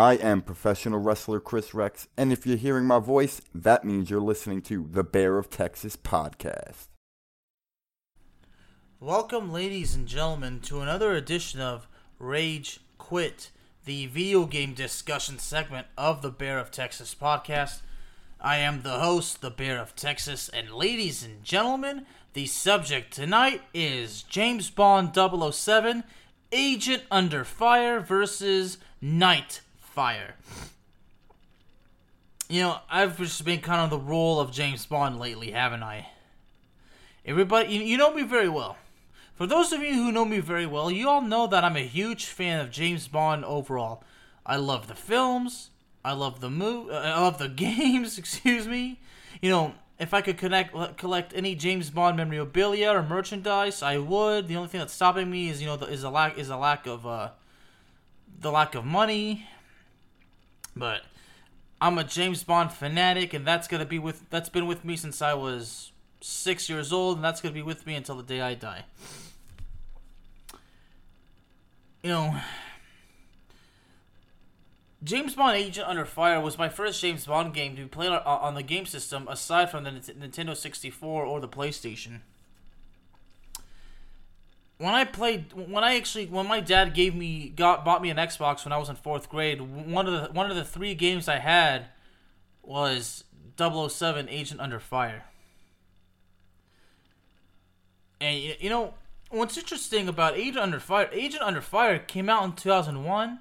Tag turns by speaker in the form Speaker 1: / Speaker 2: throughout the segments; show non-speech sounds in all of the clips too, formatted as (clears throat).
Speaker 1: I am professional wrestler Chris Rex, and if you're hearing my voice, that means you're listening to the Bear of Texas podcast.
Speaker 2: Welcome, ladies and gentlemen, to another edition of Rage Quit, the video game discussion segment of the Bear of Texas podcast. I am the host, the Bear of Texas, and ladies and gentlemen, the subject tonight is James Bond 007 Agent Under Fire versus Night Fire. You know, I've just been kind of the role of James Bond lately, haven't I? Everybody, you, know me very well. For those of you who know me very well, you all know that I'm a huge fan of James Bond overall. I love the films. I love the move. Uh, I love the (laughs) games. Excuse me. You know, if I could connect collect any James Bond memorabilia or merchandise, I would. The only thing that's stopping me is you know the, is a lack is a lack of uh, the lack of money. But I'm a James Bond fanatic, and that's gonna be with that's been with me since I was six years old, and that's gonna be with me until the day I die. You know, James Bond Agent Under Fire was my first James Bond game to be play on the game system aside from the Nintendo 64 or the PlayStation. When I played, when I actually, when my dad gave me, got bought me an Xbox when I was in fourth grade, one of the one of the three games I had was 007 Agent Under Fire. And you know what's interesting about Agent Under Fire? Agent Under Fire came out in 2001,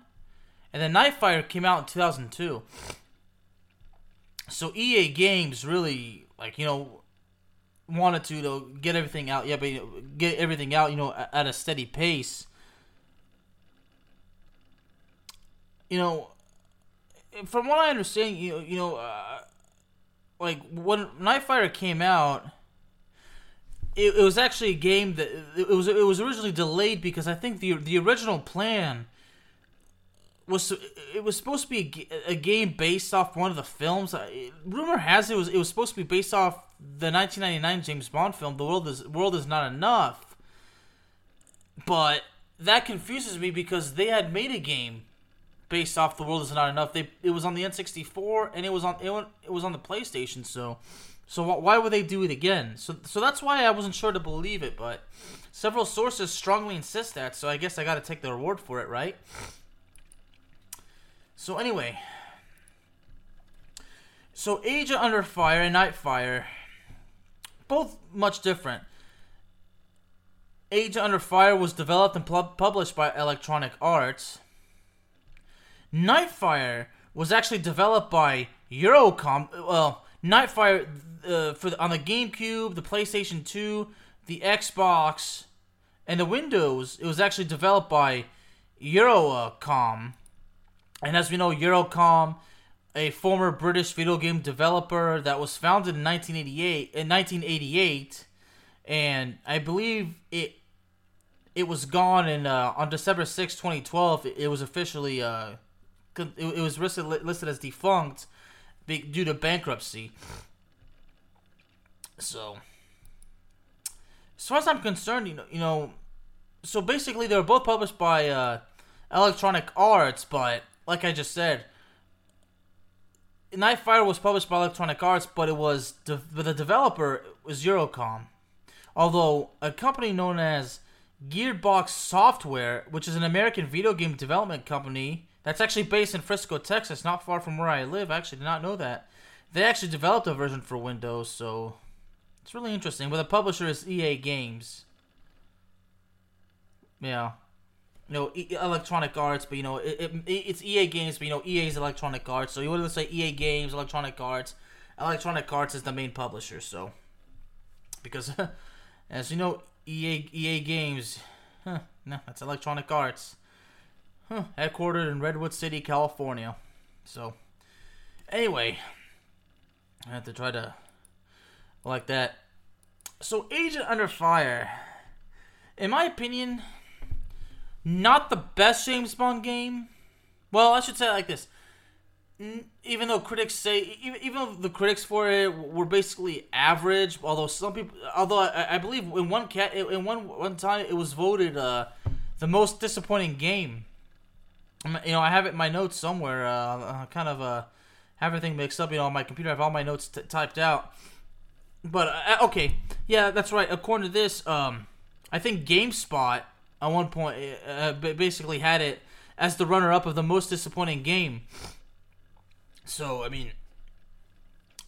Speaker 2: and then Nightfire came out in 2002. So EA Games really, like you know, wanted to know, get everything out, yeah, but you know, get everything out, you know, at a steady pace. You know, from what I understand, you you know, uh, like when Nightfire came out, it, it was actually a game that it was it was originally delayed because I think the the original plan was it was supposed to be a, a game based off one of the films. Rumor has it was it was supposed to be based off the 1999 James Bond film, The World is World is Not Enough. But that confuses me because they had made a game based off The World is Not Enough. They it was on the N64 and it was on it, it was on the PlayStation. So so why would they do it again? So so that's why I wasn't sure to believe it. But several sources strongly insist that. So I guess I got to take the reward for it, right? So anyway, so Agent Under Fire and Nightfire both much different. Agent Under Fire was developed and published by Electronic Arts. Nightfire was actually developed by Eurocom. Well, Nightfire uh, for the, on the GameCube, the PlayStation 2, the Xbox, and the Windows. It was actually developed by Eurocom. And as we know, Eurocom a former British video game developer that was founded in 1988 in 1988 and I believe it it was gone in uh, on December 6, 2012 it, was officially uh, it, it was listed, listed as defunct due to bankruptcy. So as far as I'm concerned, you know, you know so basically they were both published by uh, Electronic Arts, but like I just said, Nightfire was published by Electronic Arts, but it was de- the developer was Eurocom. Although a company known as Gearbox Software, which is an American video game development company that's actually based in Frisco, Texas, not far from where I live. I actually did not know that. They actually developed a version for Windows, so it's really interesting. But the publisher is EA Games. Yeah you know, Electronic Arts, but you know, it, it, it's EA Games, but you know, EA's Electronic Arts. So you wouldn't say EA Games, Electronic Arts. Electronic Arts is the main publisher, so because (laughs) as you know, EA EA Games, huh, no, that's Electronic Arts. huh, headquartered in Redwood City, California. So, anyway, I have to try to like that. So, Agent Under Fire, in my opinion, not the best James Bond game. Well, I should say it like this. Even though critics say, even, even though the critics for it were basically average, although some people, although I, I believe in one cat, in one one time it was voted uh, the most disappointing game. You know, I have it in my notes somewhere. Uh, kind of uh, have everything mixed up. You know, on my computer, I have all my notes t- typed out. But uh, okay, yeah, that's right. According to this, um, I think GameSpot at one point uh, basically had it as the runner-up of the most disappointing game. So I mean,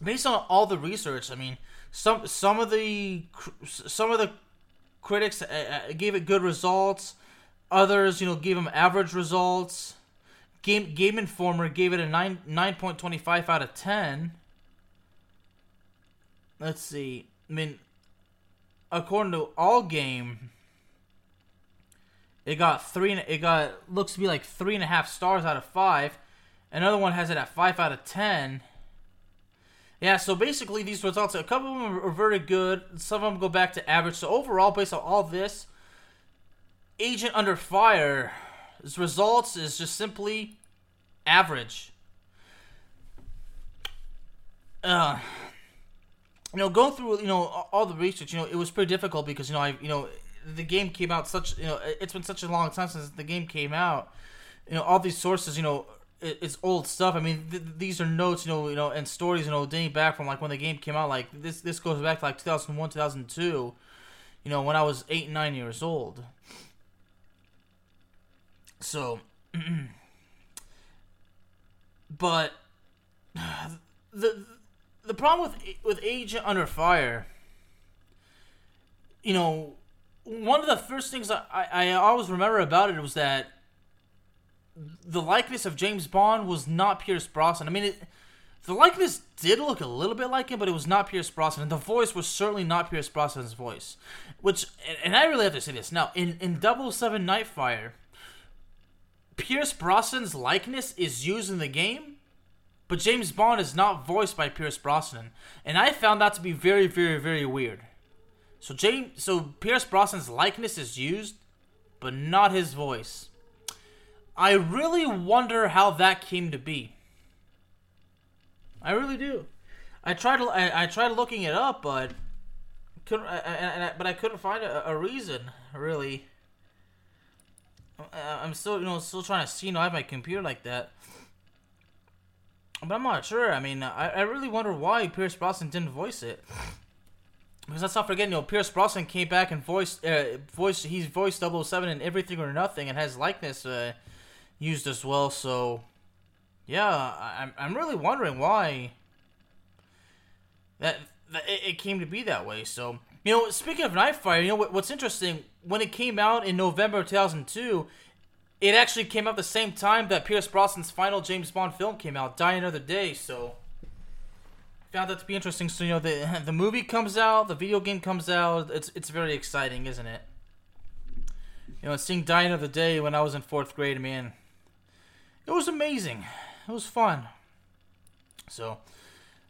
Speaker 2: based on all the research, I mean, some some of the some of the critics uh, uh, gave it good results. Others, you know, gave them average results. Game Game Informer gave it a nine nine point twenty five out of ten. Let's see. I mean, according to AllGame, it got three. It got looks to be like three and a half stars out of five. Another one has it at five out of ten. Yeah, so basically these results, a couple of them are very good. Some of them go back to average. So overall, based on all this, Agent Under Fire's results is just simply average. Uh, you know, going through you know all the research, you know, it was pretty difficult because you know I you know the game came out such you know it's been such a long time since the game came out. You know, all these sources, you know, it, it's old stuff. I mean, th- these are notes, you know, you know, and stories, you know, dating back from like when the game came out. Like this, this goes back to like 2001, 2002. You know, when I was eight, nine years old. So, (clears throat) but (sighs) the the problem with with Agent Under Fire, you know, one of the first things I, I always remember about it was that the likeness of James Bond was not Pierce Brosnan. I mean, it, the likeness did look a little bit like him, but it was not Pierce Brosnan. And the voice was certainly not Pierce Brosnan's voice. Which, and I really have to say this. Now, in, in 007 Nightfire, Pierce Brosnan's likeness is used in the game, but James Bond is not voiced by Pierce Brosnan. And I found that to be very, very, very weird. So James, so Pierce Brosnan's likeness is used, but not his voice. I really wonder how that came to be. I really do. I tried I, I tried looking it up, but couldn't. I, I, I, but I couldn't find a, a reason really. I'm still, you know, still trying to see. You know, I have my computer like that, but I'm not sure. I mean, I, I really wonder why Pierce Brosnan didn't voice it. Because let's not forget, you know, Pierce Brosnan came back and voiced, uh, voiced, he's voiced 007 in Everything or Nothing and has likeness uh, used as well. So, yeah, I'm, I'm really wondering why that, that it, it came to be that way. So, you know, speaking of Nightfire, you know what, what's interesting? When it came out in November 2002, it actually came out the same time that Pierce Brosnan's final James Bond film came out, Die Another Day. So, found that to be interesting. So you know the (laughs) the movie comes out, the video game comes out. It's it's very exciting, isn't it? You know, seeing Die Another Day when I was in fourth grade, man, it was amazing. It was fun. So,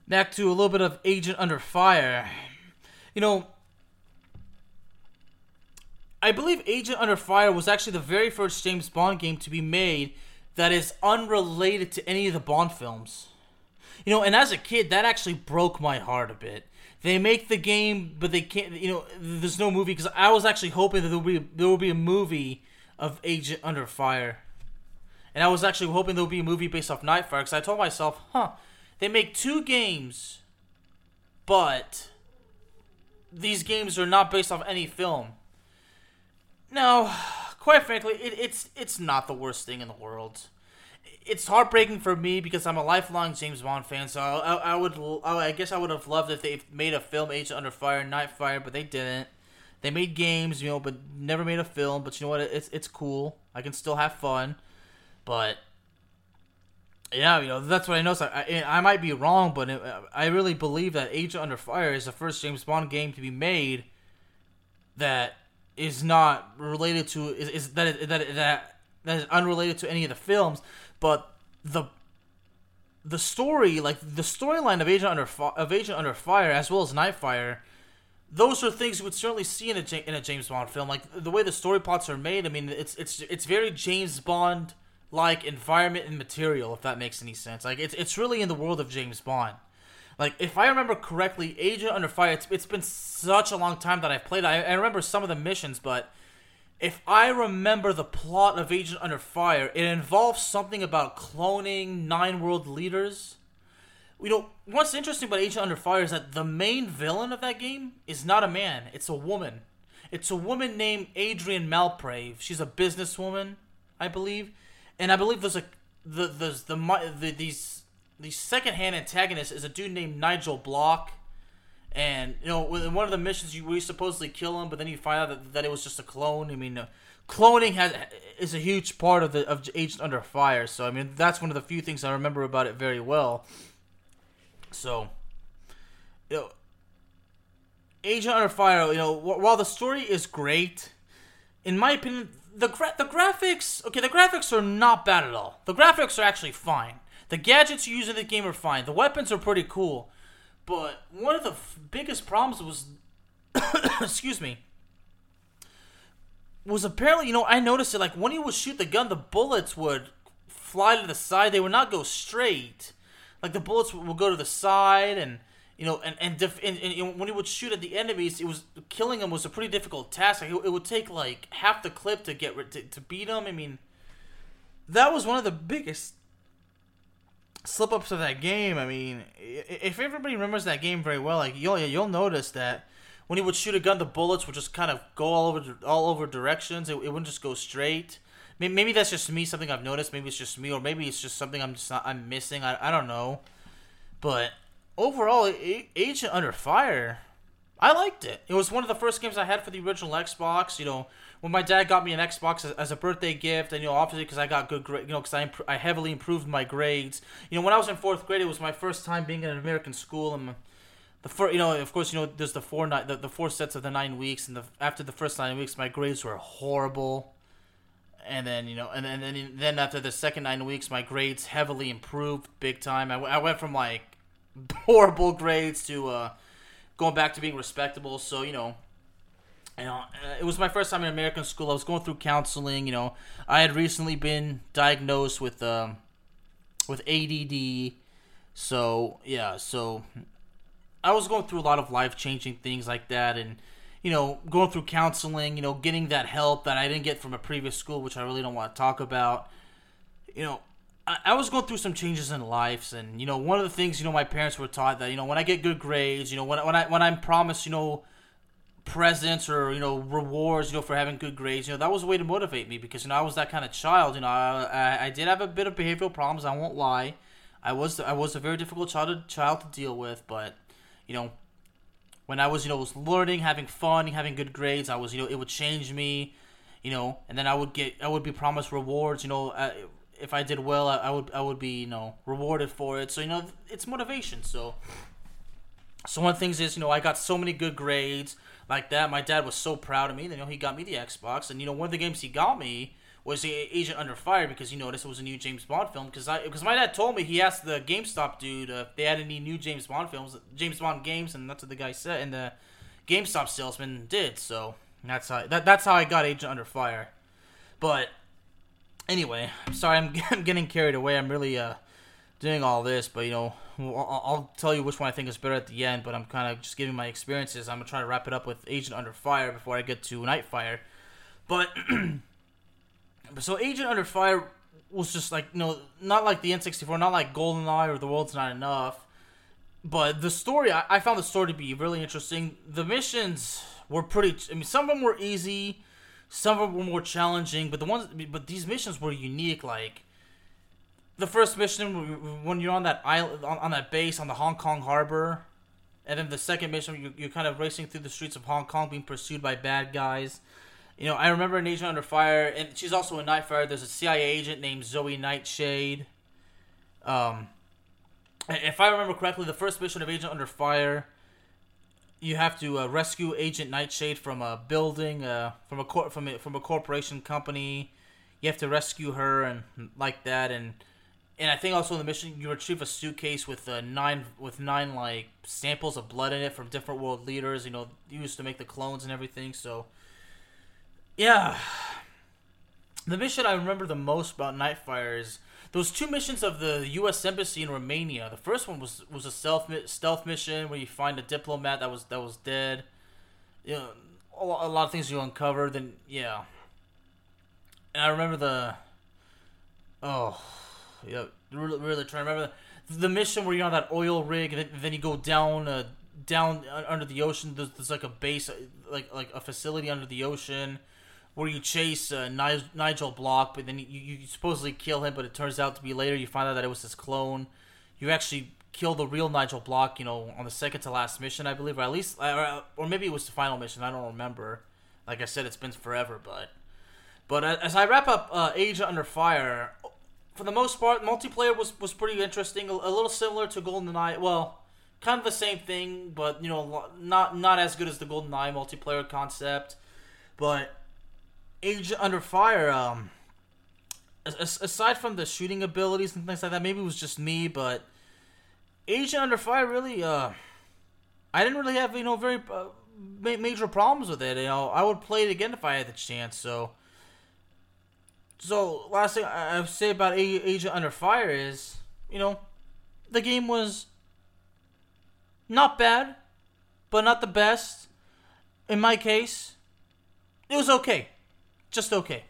Speaker 2: back to a little bit of Agent Under Fire. You know, I believe Agent Under Fire was actually the very first James Bond game to be made that is unrelated to any of the Bond films. You know, and as a kid, that actually broke my heart a bit. They make the game, but they can't. You know, there's no movie because I was actually hoping that there would be there would be a movie of Agent Under Fire, and I was actually hoping there would be a movie based off Nightfire because I told myself, huh, they make two games, but these games are not based off any film. Now, quite frankly, it, it's it's not the worst thing in the world it's heartbreaking for me because I'm a lifelong James Bond fan. So I, I, I would, I guess I would have loved if they made a film, Agent Under Fire, Nightfire, but they didn't. They made games, you know, but never made a film. But you know what? It's it's cool. I can still have fun. But yeah, you know, that's what I know. So I, I might be wrong, but it, I really believe that Agent Under Fire is the first James Bond game to be made that is not related to is, is that that that that is unrelated to any of the films, but the the story, like the storyline of Agent Under of Agent Under Fire, as well as Nightfire, those are things you would certainly see in a in a James Bond film. Like the way the story plots are made. I mean, it's it's it's very James Bond like environment and material. If that makes any sense. Like it's it's really in the world of James Bond. Like if I remember correctly, Agent Under Fire. It's, it's been such a long time that I've played. I, I remember some of the missions, but if I remember the plot of Agent Under Fire, it involves something about cloning nine world leaders. You know, what's interesting about Agent Under Fire is that the main villain of that game is not a man; it's a woman. It's a woman named Adrian Malprave. She's a businesswoman, I believe, and I believe there's a the there's the, the these the second hand antagonist is a dude named Nigel Bloch and you know, in one of the missions, you we supposedly kill him, but then you find out that, that it was just a clone. I mean, uh, cloning has is a huge part of the of Agent Under Fire. So I mean, that's one of the few things I remember about it very well. So, you know, Agent Under Fire. You know, while the story is great, in my opinion, the gra- the graphics. Okay, the graphics are not bad at all. The graphics are actually fine. The gadgets you use in the game are fine. The weapons are pretty cool. But one of the f- biggest problems was, (coughs) excuse me, was apparently you know I noticed it like when he would shoot the gun, the bullets would fly to the side. They would not go straight. Like the bullets would go to the side, and you know, and and, def- and, and when he would shoot at the enemies, it was killing them was a pretty difficult task. Like, it, it would take like half the clip to get to, to beat them. I mean, that was one of the biggest slip ups of that game. I mean, if everybody remembers that game very well, like you'll you'll notice that when he would shoot a gun, the bullets would just kind of go all over all over directions. It, it wouldn't just go straight. Maybe, maybe that's just me, something I've noticed. Maybe it's just me, or maybe it's just something I'm just not, I'm missing. I, I don't know. But overall, Agent Under Fire, I liked it. It was one of the first games I had for the original Xbox. You know, when my dad got me an Xbox as, as a birthday gift, and you know, obviously because I got good grades, you know, because I imp- I heavily improved my grades. You know, when I was in fourth grade, it was my first time being in an American school, and the first, you know, of course, you know, there's the four night, the, the four sets of the nine weeks, and the after the first nine weeks, my grades were horrible. And then you know, and then and then, then after the second nine weeks, my grades heavily improved big time. I, w- I went from like (laughs) horrible grades to uh, going back to being respectable. So you know, you know, uh, it was my first time in American school. I was going through counseling. You know, I had recently been diagnosed with um, with ADD. So yeah, so I was going through a lot of life changing things like that, and you know, going through counseling. You know, getting that help that I didn't get from a previous school, which I really don't want to talk about. You know, I, I was going through some changes in lives, and you know, one of the things you know my parents were taught that you know when I get good grades, you know, when when I when I'm promised, you know presents or you know rewards you know for having good grades you know that was a way to motivate me because you know I was that kind of child you know I, I, I did have a bit of behavioral problems I won't lie I was I was a very difficult child to, child to deal with but you know when I was you know was learning having fun having good grades I was you know it would change me you know and then I would get I would be promised rewards you know uh, if I did well I, I would I would be you know rewarded for it so you know it's motivation so so one of the things is you know I got so many good grades like that. My dad was so proud of me. You know, he got me the Xbox, and you know, one of the games he got me was the Agent Under Fire because you noticed it was a new James Bond film. Because I because my dad told me he asked the GameStop dude if they had any new James Bond films, James Bond games, and that's what the guy said, and the GameStop salesman did. So that's how that, that's how I got Agent Under Fire. But anyway, sorry, I'm, (laughs) I'm getting carried away. I'm really uh doing all this, but you know, I'll tell you which one I think is better at the end. But I'm kind of just giving my experiences. I'm gonna try to wrap it up with Agent Under Fire before I get to Nightfire. (clears throat) But so Agent Under Fire was just like you know, not like the N64, not like GoldenEye or The World's Not Enough. But the story, I, I found the story to be really interesting. The missions were pretty. I mean, some of them were easy, some of them were more challenging. But the ones, but these missions were unique. Like the first mission when you're on that island on, on that base on the Hong Kong harbor, and then the second mission you, you're kind of racing through the streets of Hong Kong, being pursued by bad guys. You know, I remember an Agent Under Fire, and she's also a Nightfire. There's a CIA agent named Zoe Nightshade. Um, if I remember correctly, the first mission of Agent Under Fire, you have to uh, rescue Agent Nightshade from a building, uh, from a cor- from a, from a corporation company you have to rescue her and like that, and and I think also in the mission you retrieve a suitcase with uh, nine with nine like samples of blood in it from different world leaders. You know, used to make the clones and everything. So, yeah, the mission I remember the most about Nightfire is those two missions of the U.S. Embassy in Romania. The first one was was a stealth stealth mission where you find a diplomat that was that was dead. You know, a lot of things you uncover. Then yeah, and I remember the oh yeah, really, really trying to remember the, the mission where you're on that oil rig and then, you go down uh, down under the ocean. There's, there's like a base, like like a facility under the ocean where you chase uh, Nigel Bloch, but then you, you supposedly kill him, but it turns out to be later you find out that it was his clone. You actually kill the real Nigel Bloch, you know, on the second to last mission, I believe, or at least, or, or maybe it was the final mission. I don't remember. Like I said, it's been forever, but but as I wrap up uh, Agent Under Fire, for the most part, multiplayer was was pretty interesting. A, a little similar to GoldenEye. Well, kind of the same thing, but you know, not not as good as the GoldenEye multiplayer concept, but Agent Under Fire, um, aside from the shooting abilities and things like that, maybe it was just me, but Agent Under Fire really, uh, I didn't really have you know very uh, major problems with it. You know, I would play it again if I had the chance. So, so last thing I would say about Agent Under Fire is, you know, the game was not bad, but not the best. In my case, it was okay just okay.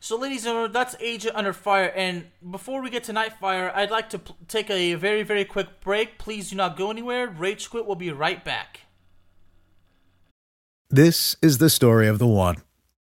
Speaker 2: So, ladies and gentlemen, that's Agent Under Fire. And before we get to Nightfire, I'd like to p- take a very, very quick break. Please do not go anywhere. Rage Quit will be right back.
Speaker 3: This is the story of the one.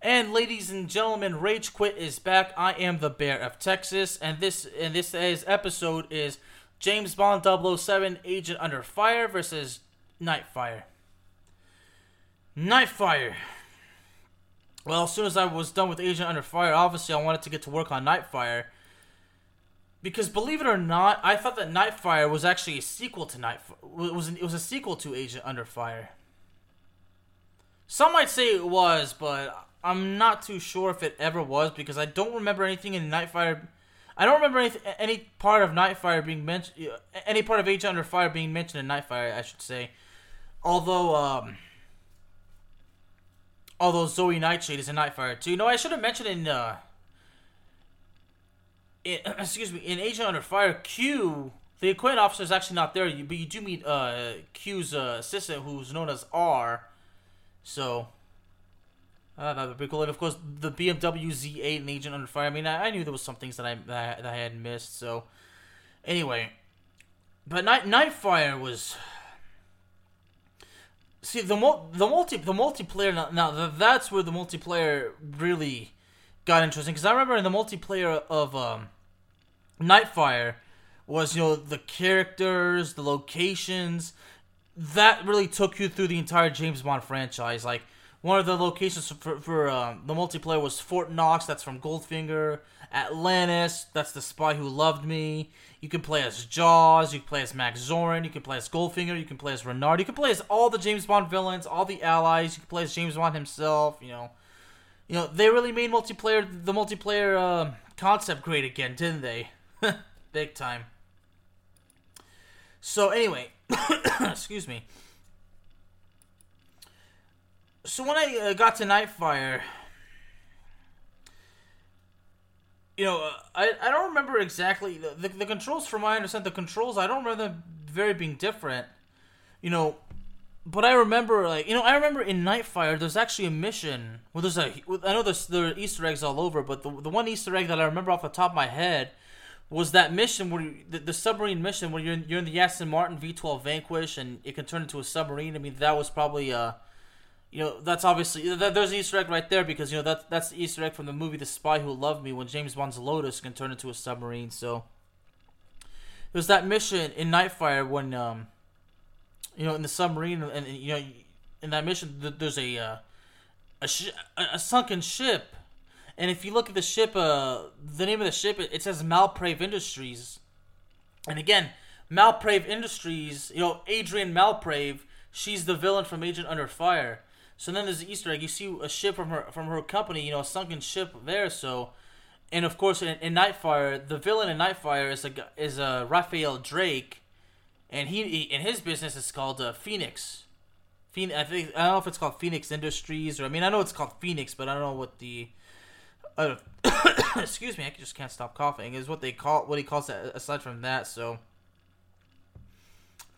Speaker 2: And ladies and gentlemen, Rage Quit is back. I am the Bear of Texas, and this and this is episode is James Bond 007 Agent Under Fire versus Nightfire. Nightfire. Well, as soon as I was done with Agent Under Fire, obviously I wanted to get to work on Nightfire. Because believe it or not, I thought that Nightfire was actually a sequel to Nightfire. It was it was a sequel to Agent Under Fire. Some might say it was, but I'm not too sure if it ever was because I don't remember anything in Nightfire. I don't remember any any part of Nightfire being mentioned, any part of Agent Under Fire being mentioned in Nightfire. I should say, although um, although Zoe Nightshade is in Nightfire too. No, I should have mentioned in uh, in, (clears throat) excuse me, in Agent Under Fire, Q, the acquaintance officer is actually not there, but you do meet uh Q's uh, assistant, who's known as R. So uh, that would be cool. And of course, the BMW Z8 and Agent Under Fire. I mean, I, I knew there was some things that I, that I, that I had missed. So, anyway, but Night Nightfire was. See the the multi the multiplayer now, now that's where the multiplayer really got interesting because I remember in the multiplayer of um, Nightfire was you know the characters, the locations that really took you through the entire James Bond franchise. Like one of the locations for, for um, the multiplayer was Fort Knox. That's from Goldfinger. Atlantis. That's the spy who loved me. You can play as Jaws. You can play as Max Zorin. You can play as Goldfinger. You can play as Renard. You can play as all the James Bond villains, all the allies. You can play as James Bond himself. You know, you know they really made multiplayer the multiplayer uh, concept great again, didn't they? (laughs) Big time. So anyway, (coughs) excuse me so when I uh, got to Nightfire, you know, uh, I I don't remember exactly the, the controls. From my understand, the controls I don't remember them very being different. You know, but I remember like you know I remember in Nightfire there's actually a mission. Well, there's a I know there's there are Easter eggs all over, but the the one Easter egg that I remember off the top of my head was that mission where you, the, the submarine mission where you're in, you're in the Aston Martin V12 Vanquish and it can turn into a submarine. I mean that was probably uh you know that's obviously that, there's an Easter egg right there because you know that that's the Easter egg from the movie The Spy Who Loved Me when James Bond's Lotus can turn into a submarine. So there's that mission in Nightfire when um you know in the submarine and, and you know in that mission there's a uh, a, sh- a sunken ship and if you look at the ship, uh, the name of the ship, it, says Malprave Industries. And again, Malprave Industries, you know, Adrian Malprave, she's the villain from Agent Under Fire. So then there's an Easter egg. You see a ship from her from her company, you know, a sunken ship there. So, and of course, in, in Nightfire, the villain in Nightfire is a is a Raphael Drake, and he, he in his business is called uh, Phoenix. Phoenix, I think I don't know if it's called Phoenix Industries or I mean I know it's called Phoenix, but I don't know what the uh, (coughs) excuse me, I just can't stop coughing. Is what they call what he calls that. Aside from that, so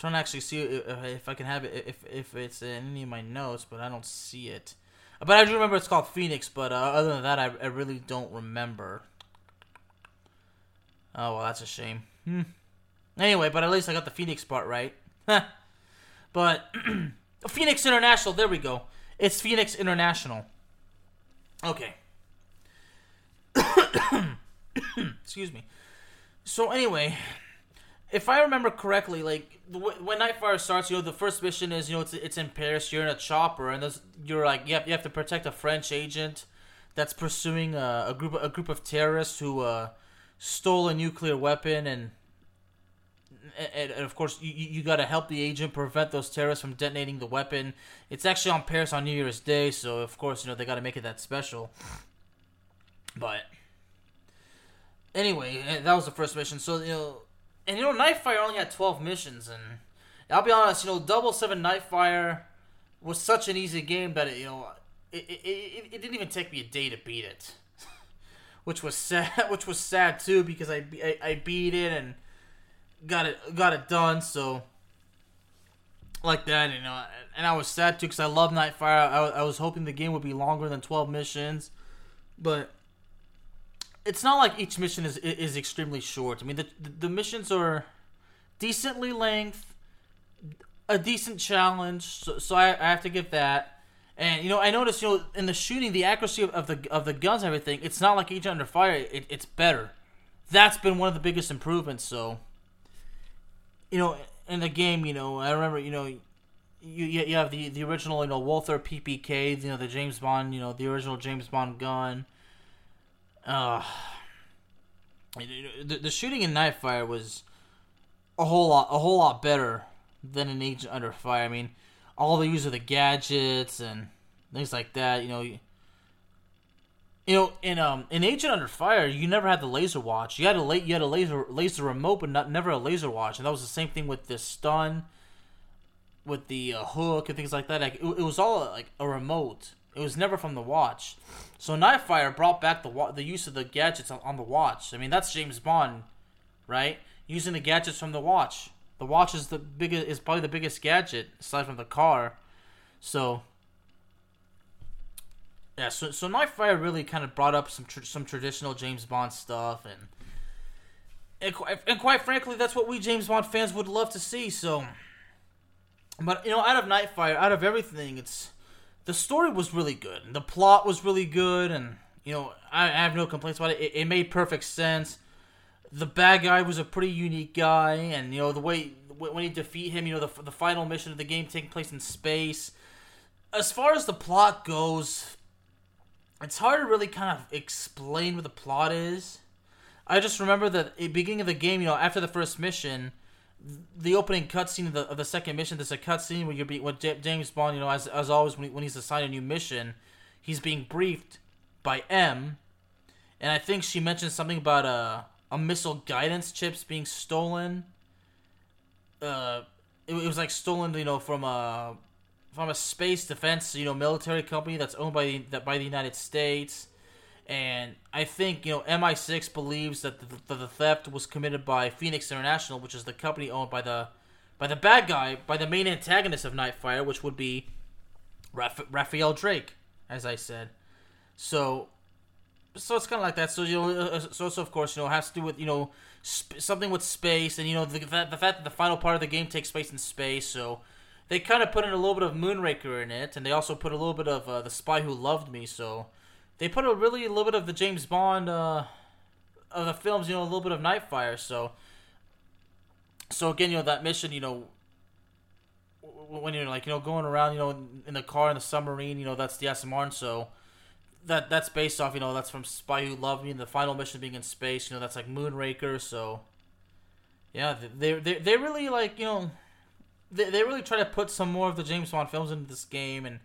Speaker 2: trying to actually see if, I can have it if if it's in any of my notes, but I don't see it. But I do remember it's called Phoenix. But uh, other than that, I, I really don't remember. Oh well, that's a shame. Hmm. Anyway, but at least I got the Phoenix part right. (laughs) but (clears throat) Phoenix International, there we go. It's Phoenix International. Okay. (coughs) Excuse me. So anyway, if I remember correctly, like when Nightfire starts, you know, the first mission is you know it's it's in Paris. You're in a chopper, and you're like you have, you have to protect a French agent that's pursuing a, a group a group of terrorists who uh, stole a nuclear weapon, and and, and of course you you got to help the agent prevent those terrorists from detonating the weapon. It's actually on Paris on New Year's Day, so of course you know they got to make it that special. But anyway, eh, that was the first mission. So you know, and you know, Nightfire only had twelve missions, and I'll be honest, you know, Double Seven Nightfire was such an easy game that it, you know, it, it, it, it didn't even take me a day to beat it, (laughs) which was sad. (laughs) Which was sad too because I, I, I beat it and got it got it done. So like that, you know, and I was sad too because I love Nightfire. I, I was hoping the game would be longer than twelve missions, but it's not like each mission is is extremely short. I mean, the the missions are decently length, a decent challenge. So, so I, I have to give that. And you know, I noticed you know in the shooting, the accuracy of, of the of the guns, and everything. It's not like each Under Fire. It, it's better. That's been one of the biggest improvements. So, you know, in the game, you know, I remember, you know, you you have the the original, you know, Walther PPK, you know, the James Bond, you know, the original James Bond gun. Uh, the, the shooting in Nightfire was a whole lot a whole lot better than in Agent Under Fire. I mean, all the use of the gadgets and things like that. You know, you, you know, in um in Agent Under Fire, you never had the laser watch. You had a late you had a laser laser remote, but not never a laser watch. And that was the same thing with the stun, with the uh, hook and things like that. Like it, it was all like a remote. It was never from the watch. So Nightfire brought back the wa- the use of the gadgets on, on the watch. I mean, that's James Bond, right? Using the gadgets from the watch. The watch is the biggest is probably the biggest gadget aside from the car. So yeah, so so Nightfire really kind of brought up some tr- some traditional James Bond stuff and and, and quite frankly, that's what we James Bond fans would love to see. So, but you know, out of Nightfire, out of everything, it's the story was really good. The plot was really good, and you know I, I have no complaints about it. it. It made perfect sense. The bad guy was a pretty unique guy, and you know the way when you defeat him, you know the the final mission of the game taking place in space. As far as the plot goes, it's hard to really kind of explain what the plot is. I just remember that at the beginning of the game, you know, after the first mission, the opening cutscene of the of the second mission. There's a cutscene where you're being what James Bond, you know, as as always when, he, when he's assigned a new mission, he's being briefed by M, and I think she mentioned something about a a missile guidance chips being stolen. Uh, it, it was like stolen, you know, from a from a space defense, you know, military company that's owned by that by the United States. And I think you know MI6 believes that the, the, the theft was committed by Phoenix International, which is the company owned by the by the bad guy, by the main antagonist of Nightfire, which would be Raph- Raphael Drake, as I said. So, so it's kind of like that. So you know, uh, uh, so, so of course you know it has to do with you know sp- something with space, and you know the, the fact that the final part of the game takes place in space. So they kind of put in a little bit of Moonraker in it, and they also put a little bit of uh, the Spy Who Loved Me. So they put a really little bit of the James Bond uh, of the films, you know, a little bit of Nightfire. So, so again, you know, that mission, you know, when you're like, you know, going around, you know, in the car in the submarine, you know, that's the Martin. So that that's based off, you know, that's from Spy Who Loved Me. And the final mission being in space, you know, that's like Moonraker. So yeah, they they they really like, you know, they they really try to put some more of the James Bond films into this game and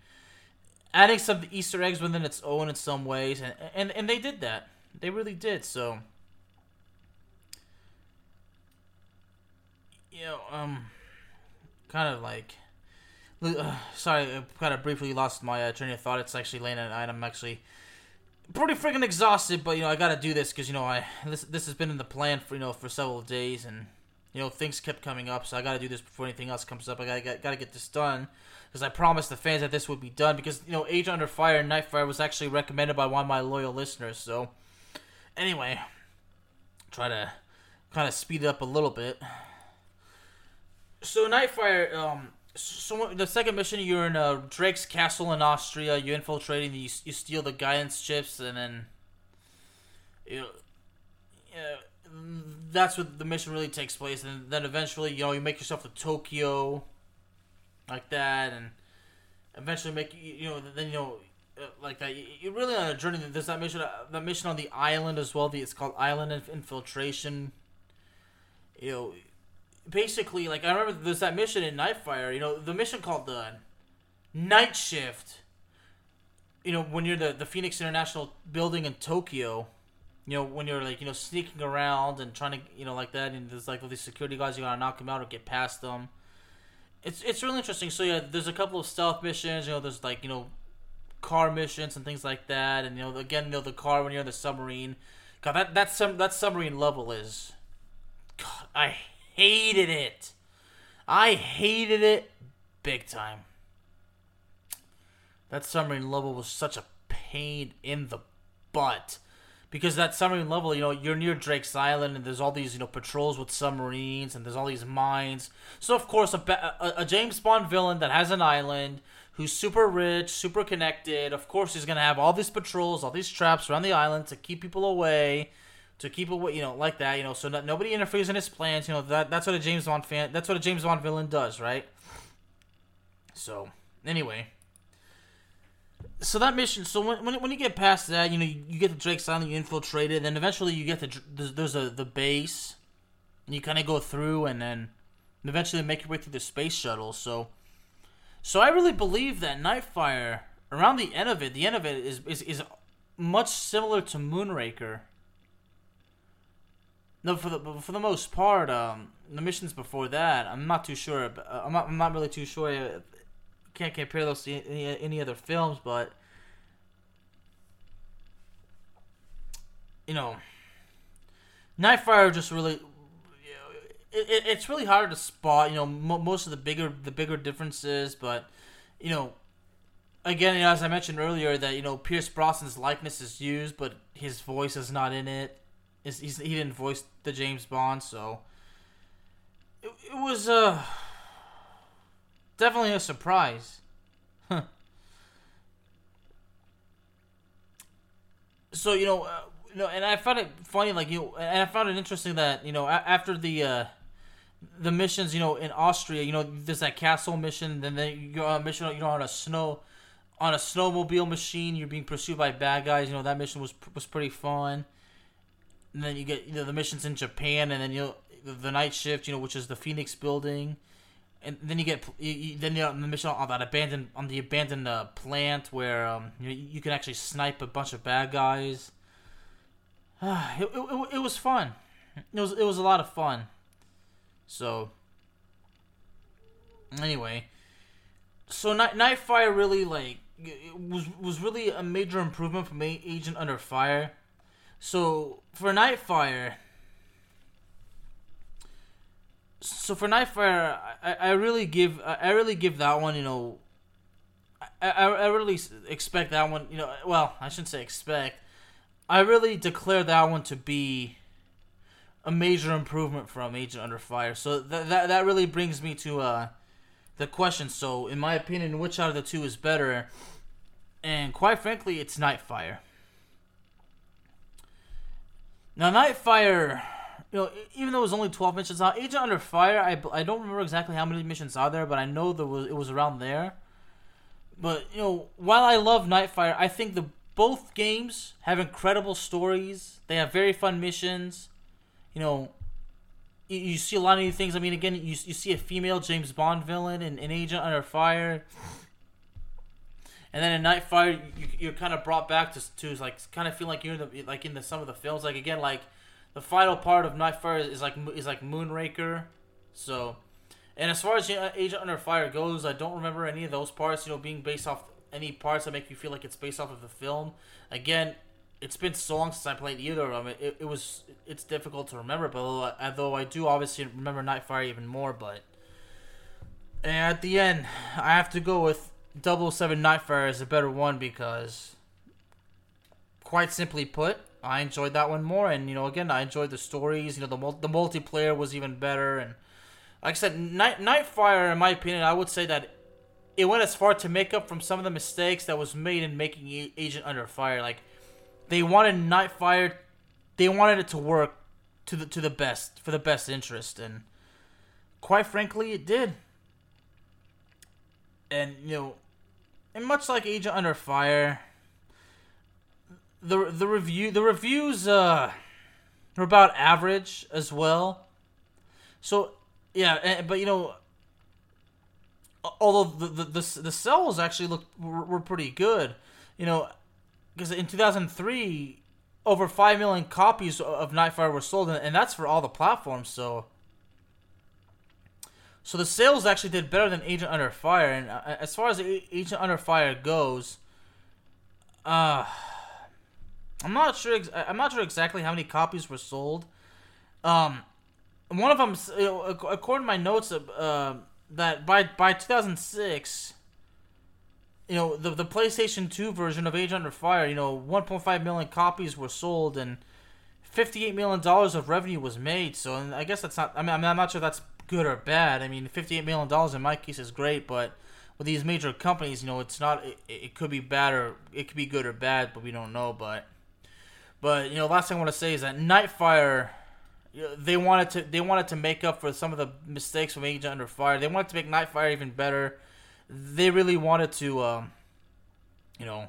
Speaker 2: adding some Easter eggs within its own in some ways, and and and they did that. They really did. So, you know, um, kind of like, uh, sorry, I kind of briefly lost my uh, train of thought. It's actually late at night. I'm actually pretty freaking exhausted, but you know, I got to do this because you know, I this this has been in the plan for you know for several days, and you know, things kept coming up, so I got to do this before anything else comes up. I got to got to get this done because I promised the fans that this would be done because you know Age Under Fire and Nightfire was actually recommended by one of my loyal listeners. So anyway, try to kind of speed it up a little bit. So Nightfire, um, so the second mission, you're in uh, Drake's castle in Austria. You're infiltrating. You, you steal the guidance chips, and then you, Know, yeah, that's what the mission really takes place. And then eventually, you know, you make yourself to Tokyo like that, and eventually make you know then you know uh, like that. You're really on a journey. There's that mission, uh, that mission on the island as well. The, it's called Island Infiltration. You know, basically, like I remember there's that mission in Nightfire. You know, the mission called the Night Shift. You know, when you're the the Phoenix International building in Tokyo. You know, when you're like you know sneaking around and trying to you know like that, and there's like all these security guys you gotta knock them out or get past them it's it's really interesting. So yeah, there's a couple of stealth missions. You know, there's like you know, car missions and things like that. And you know, again, you know, the car when you're in the submarine. God, that that sub that submarine level is. God, I hated it. I hated it big time. That submarine level was such a pain in the butt because that submarine level, you know, you're near Drake's Island, and there's all these, you know, patrols with submarines, and there's all these mines. So of course, a, a, a James Bond villain that has an island, who's super rich, super connected. Of course, he's gonna have all these patrols, all these traps around the island to keep people away, to keep away, you know, like that, you know, so nobody interferes in his plans. You know, that that's what a James Bond fan, that's what a James Bond villain does, right? So anyway so that mission. So when, when, when you get past that, you know you, you get to Drake's Island, you infiltrate it, then eventually you get to there's, there's a the base, and you kind of go through, and then eventually make your way through the space shuttle. So, so I really believe that Nightfire around the end of it, the end of it is is, is much similar to Moonraker. No, for the for the most part, um, the missions before that, I'm not too sure. Uh, I'm not, I'm not really too sure can't compare those to any, any other films, but you know, Nightfire just really, it, it, it's really hard to spot. You know, mo- most of the bigger the bigger differences, but you know, again, you know, as I mentioned earlier, that you know Pierce Brosnan's likeness is used, but his voice is not in it. Is he didn't voice the James Bond, so it, it was uh definitely a surprise. So you know, uh, you know, and I found it funny, like you, know, and I found it interesting that you know after the uh, the missions, you know, in Austria, you know, there's that castle mission, then you go on a mission, you know, on a snow, on a snowmobile machine, you're being pursued by bad guys. You know, that mission was was pretty fun. And then you get you know the missions in Japan, and then you know the night shift, you know, which is the Phoenix building and then you get you, you, then you're on the mission on that abandoned on the abandoned uh, plant where um, you, you can actually snipe a bunch of bad guys. (sighs) it, it, it was fun. It was it was a lot of fun. So anyway, so Night Nightfire really like was was really a major improvement from Agent Under Fire. So for Nightfire, so for Nightfire, I, I really give I really give that one you know. I, I really expect that one you know well I shouldn't say expect. I really declare that one to be a major improvement from Agent Under Fire. So that that, that really brings me to uh the question. So in my opinion which out of the two is better? And quite frankly it's Nightfire. Now Nightfire you know, even though it was only 12 missions out, Agent Under Fire, I, I don't remember exactly how many missions are there, but I know there was it was around there. But you know, while I love Nightfire, I think the both games have incredible stories. They have very fun missions. You know, you, you see a lot of new things. I mean, again, you you see a female James Bond villain in, in Agent Under Fire. And then in Nightfire, you, you're kind of brought back to, to like kind of feel like you're in the like in the some of the films. Like again, like the final part of Nightfire is like is like Moonraker. So, and as far as Agent Under Fire goes, I don't remember any of those parts. You know, being based off any parts that make you feel like it's based off of the film. Again, it's been so long since I played either of them. It, it, was it's difficult to remember, but uh, although I do obviously remember Nightfire even more, but at the end, I have to go with 007 Nightfire as a better one because, quite simply put, I enjoyed that one more, and you know, again, I enjoyed the stories. You know, the the multiplayer was even better, and like I said, Night Nightfire, in my opinion, I would say that it went as far to make up from some of the mistakes that was made in making Agent Under Fire. Like they wanted Nightfire, they wanted it to work to the to the best for the best interest, and quite frankly, it did. And you know, and much like Agent Under Fire the the review the reviews uh are about average as well. So yeah, but you know, although the the the, the sales actually look were, were pretty good, you know, because in 2003 over 5 million copies of Nightfire were sold and that's for all the platforms so so the sales actually did better than Agent Under Fire and uh, as far as Agent Under Fire goes uh I'm not sure. I'm not sure exactly how many copies were sold. Um, one of them, according to my notes, uh, that by by 2006, you know, the the PlayStation 2 version of Agent Under Fire, you know, 1.5 million copies were sold and 58 million dollars of revenue was made. So, I guess that's not. I mean, I'm not sure that's good or bad. I mean, 58 million dollars in my case is great, but with these major companies, you know, it's not. It, it could be bad or it could be good or bad, but we don't know. But but you know, last thing I want to say is that Nightfire, they wanted to they wanted to make up for some of the mistakes from Agent Under Fire. They wanted to make Nightfire even better. They really wanted to, um, you know,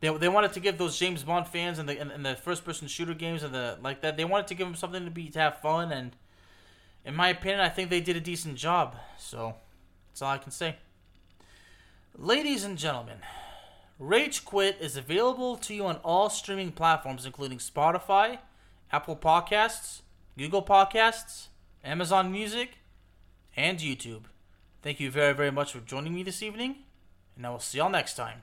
Speaker 2: they, they wanted to give those James Bond fans and the and, and the first person shooter games and the like that. They wanted to give them something to be to have fun and. In my opinion, I think they did a decent job. So, that's all I can say. Ladies and gentlemen, Rage Quit is available to you on all streaming platforms, including Spotify, Apple Podcasts, Google Podcasts, Amazon Music, and YouTube. Thank you very, very much for joining me this evening, and I will see y'all next time.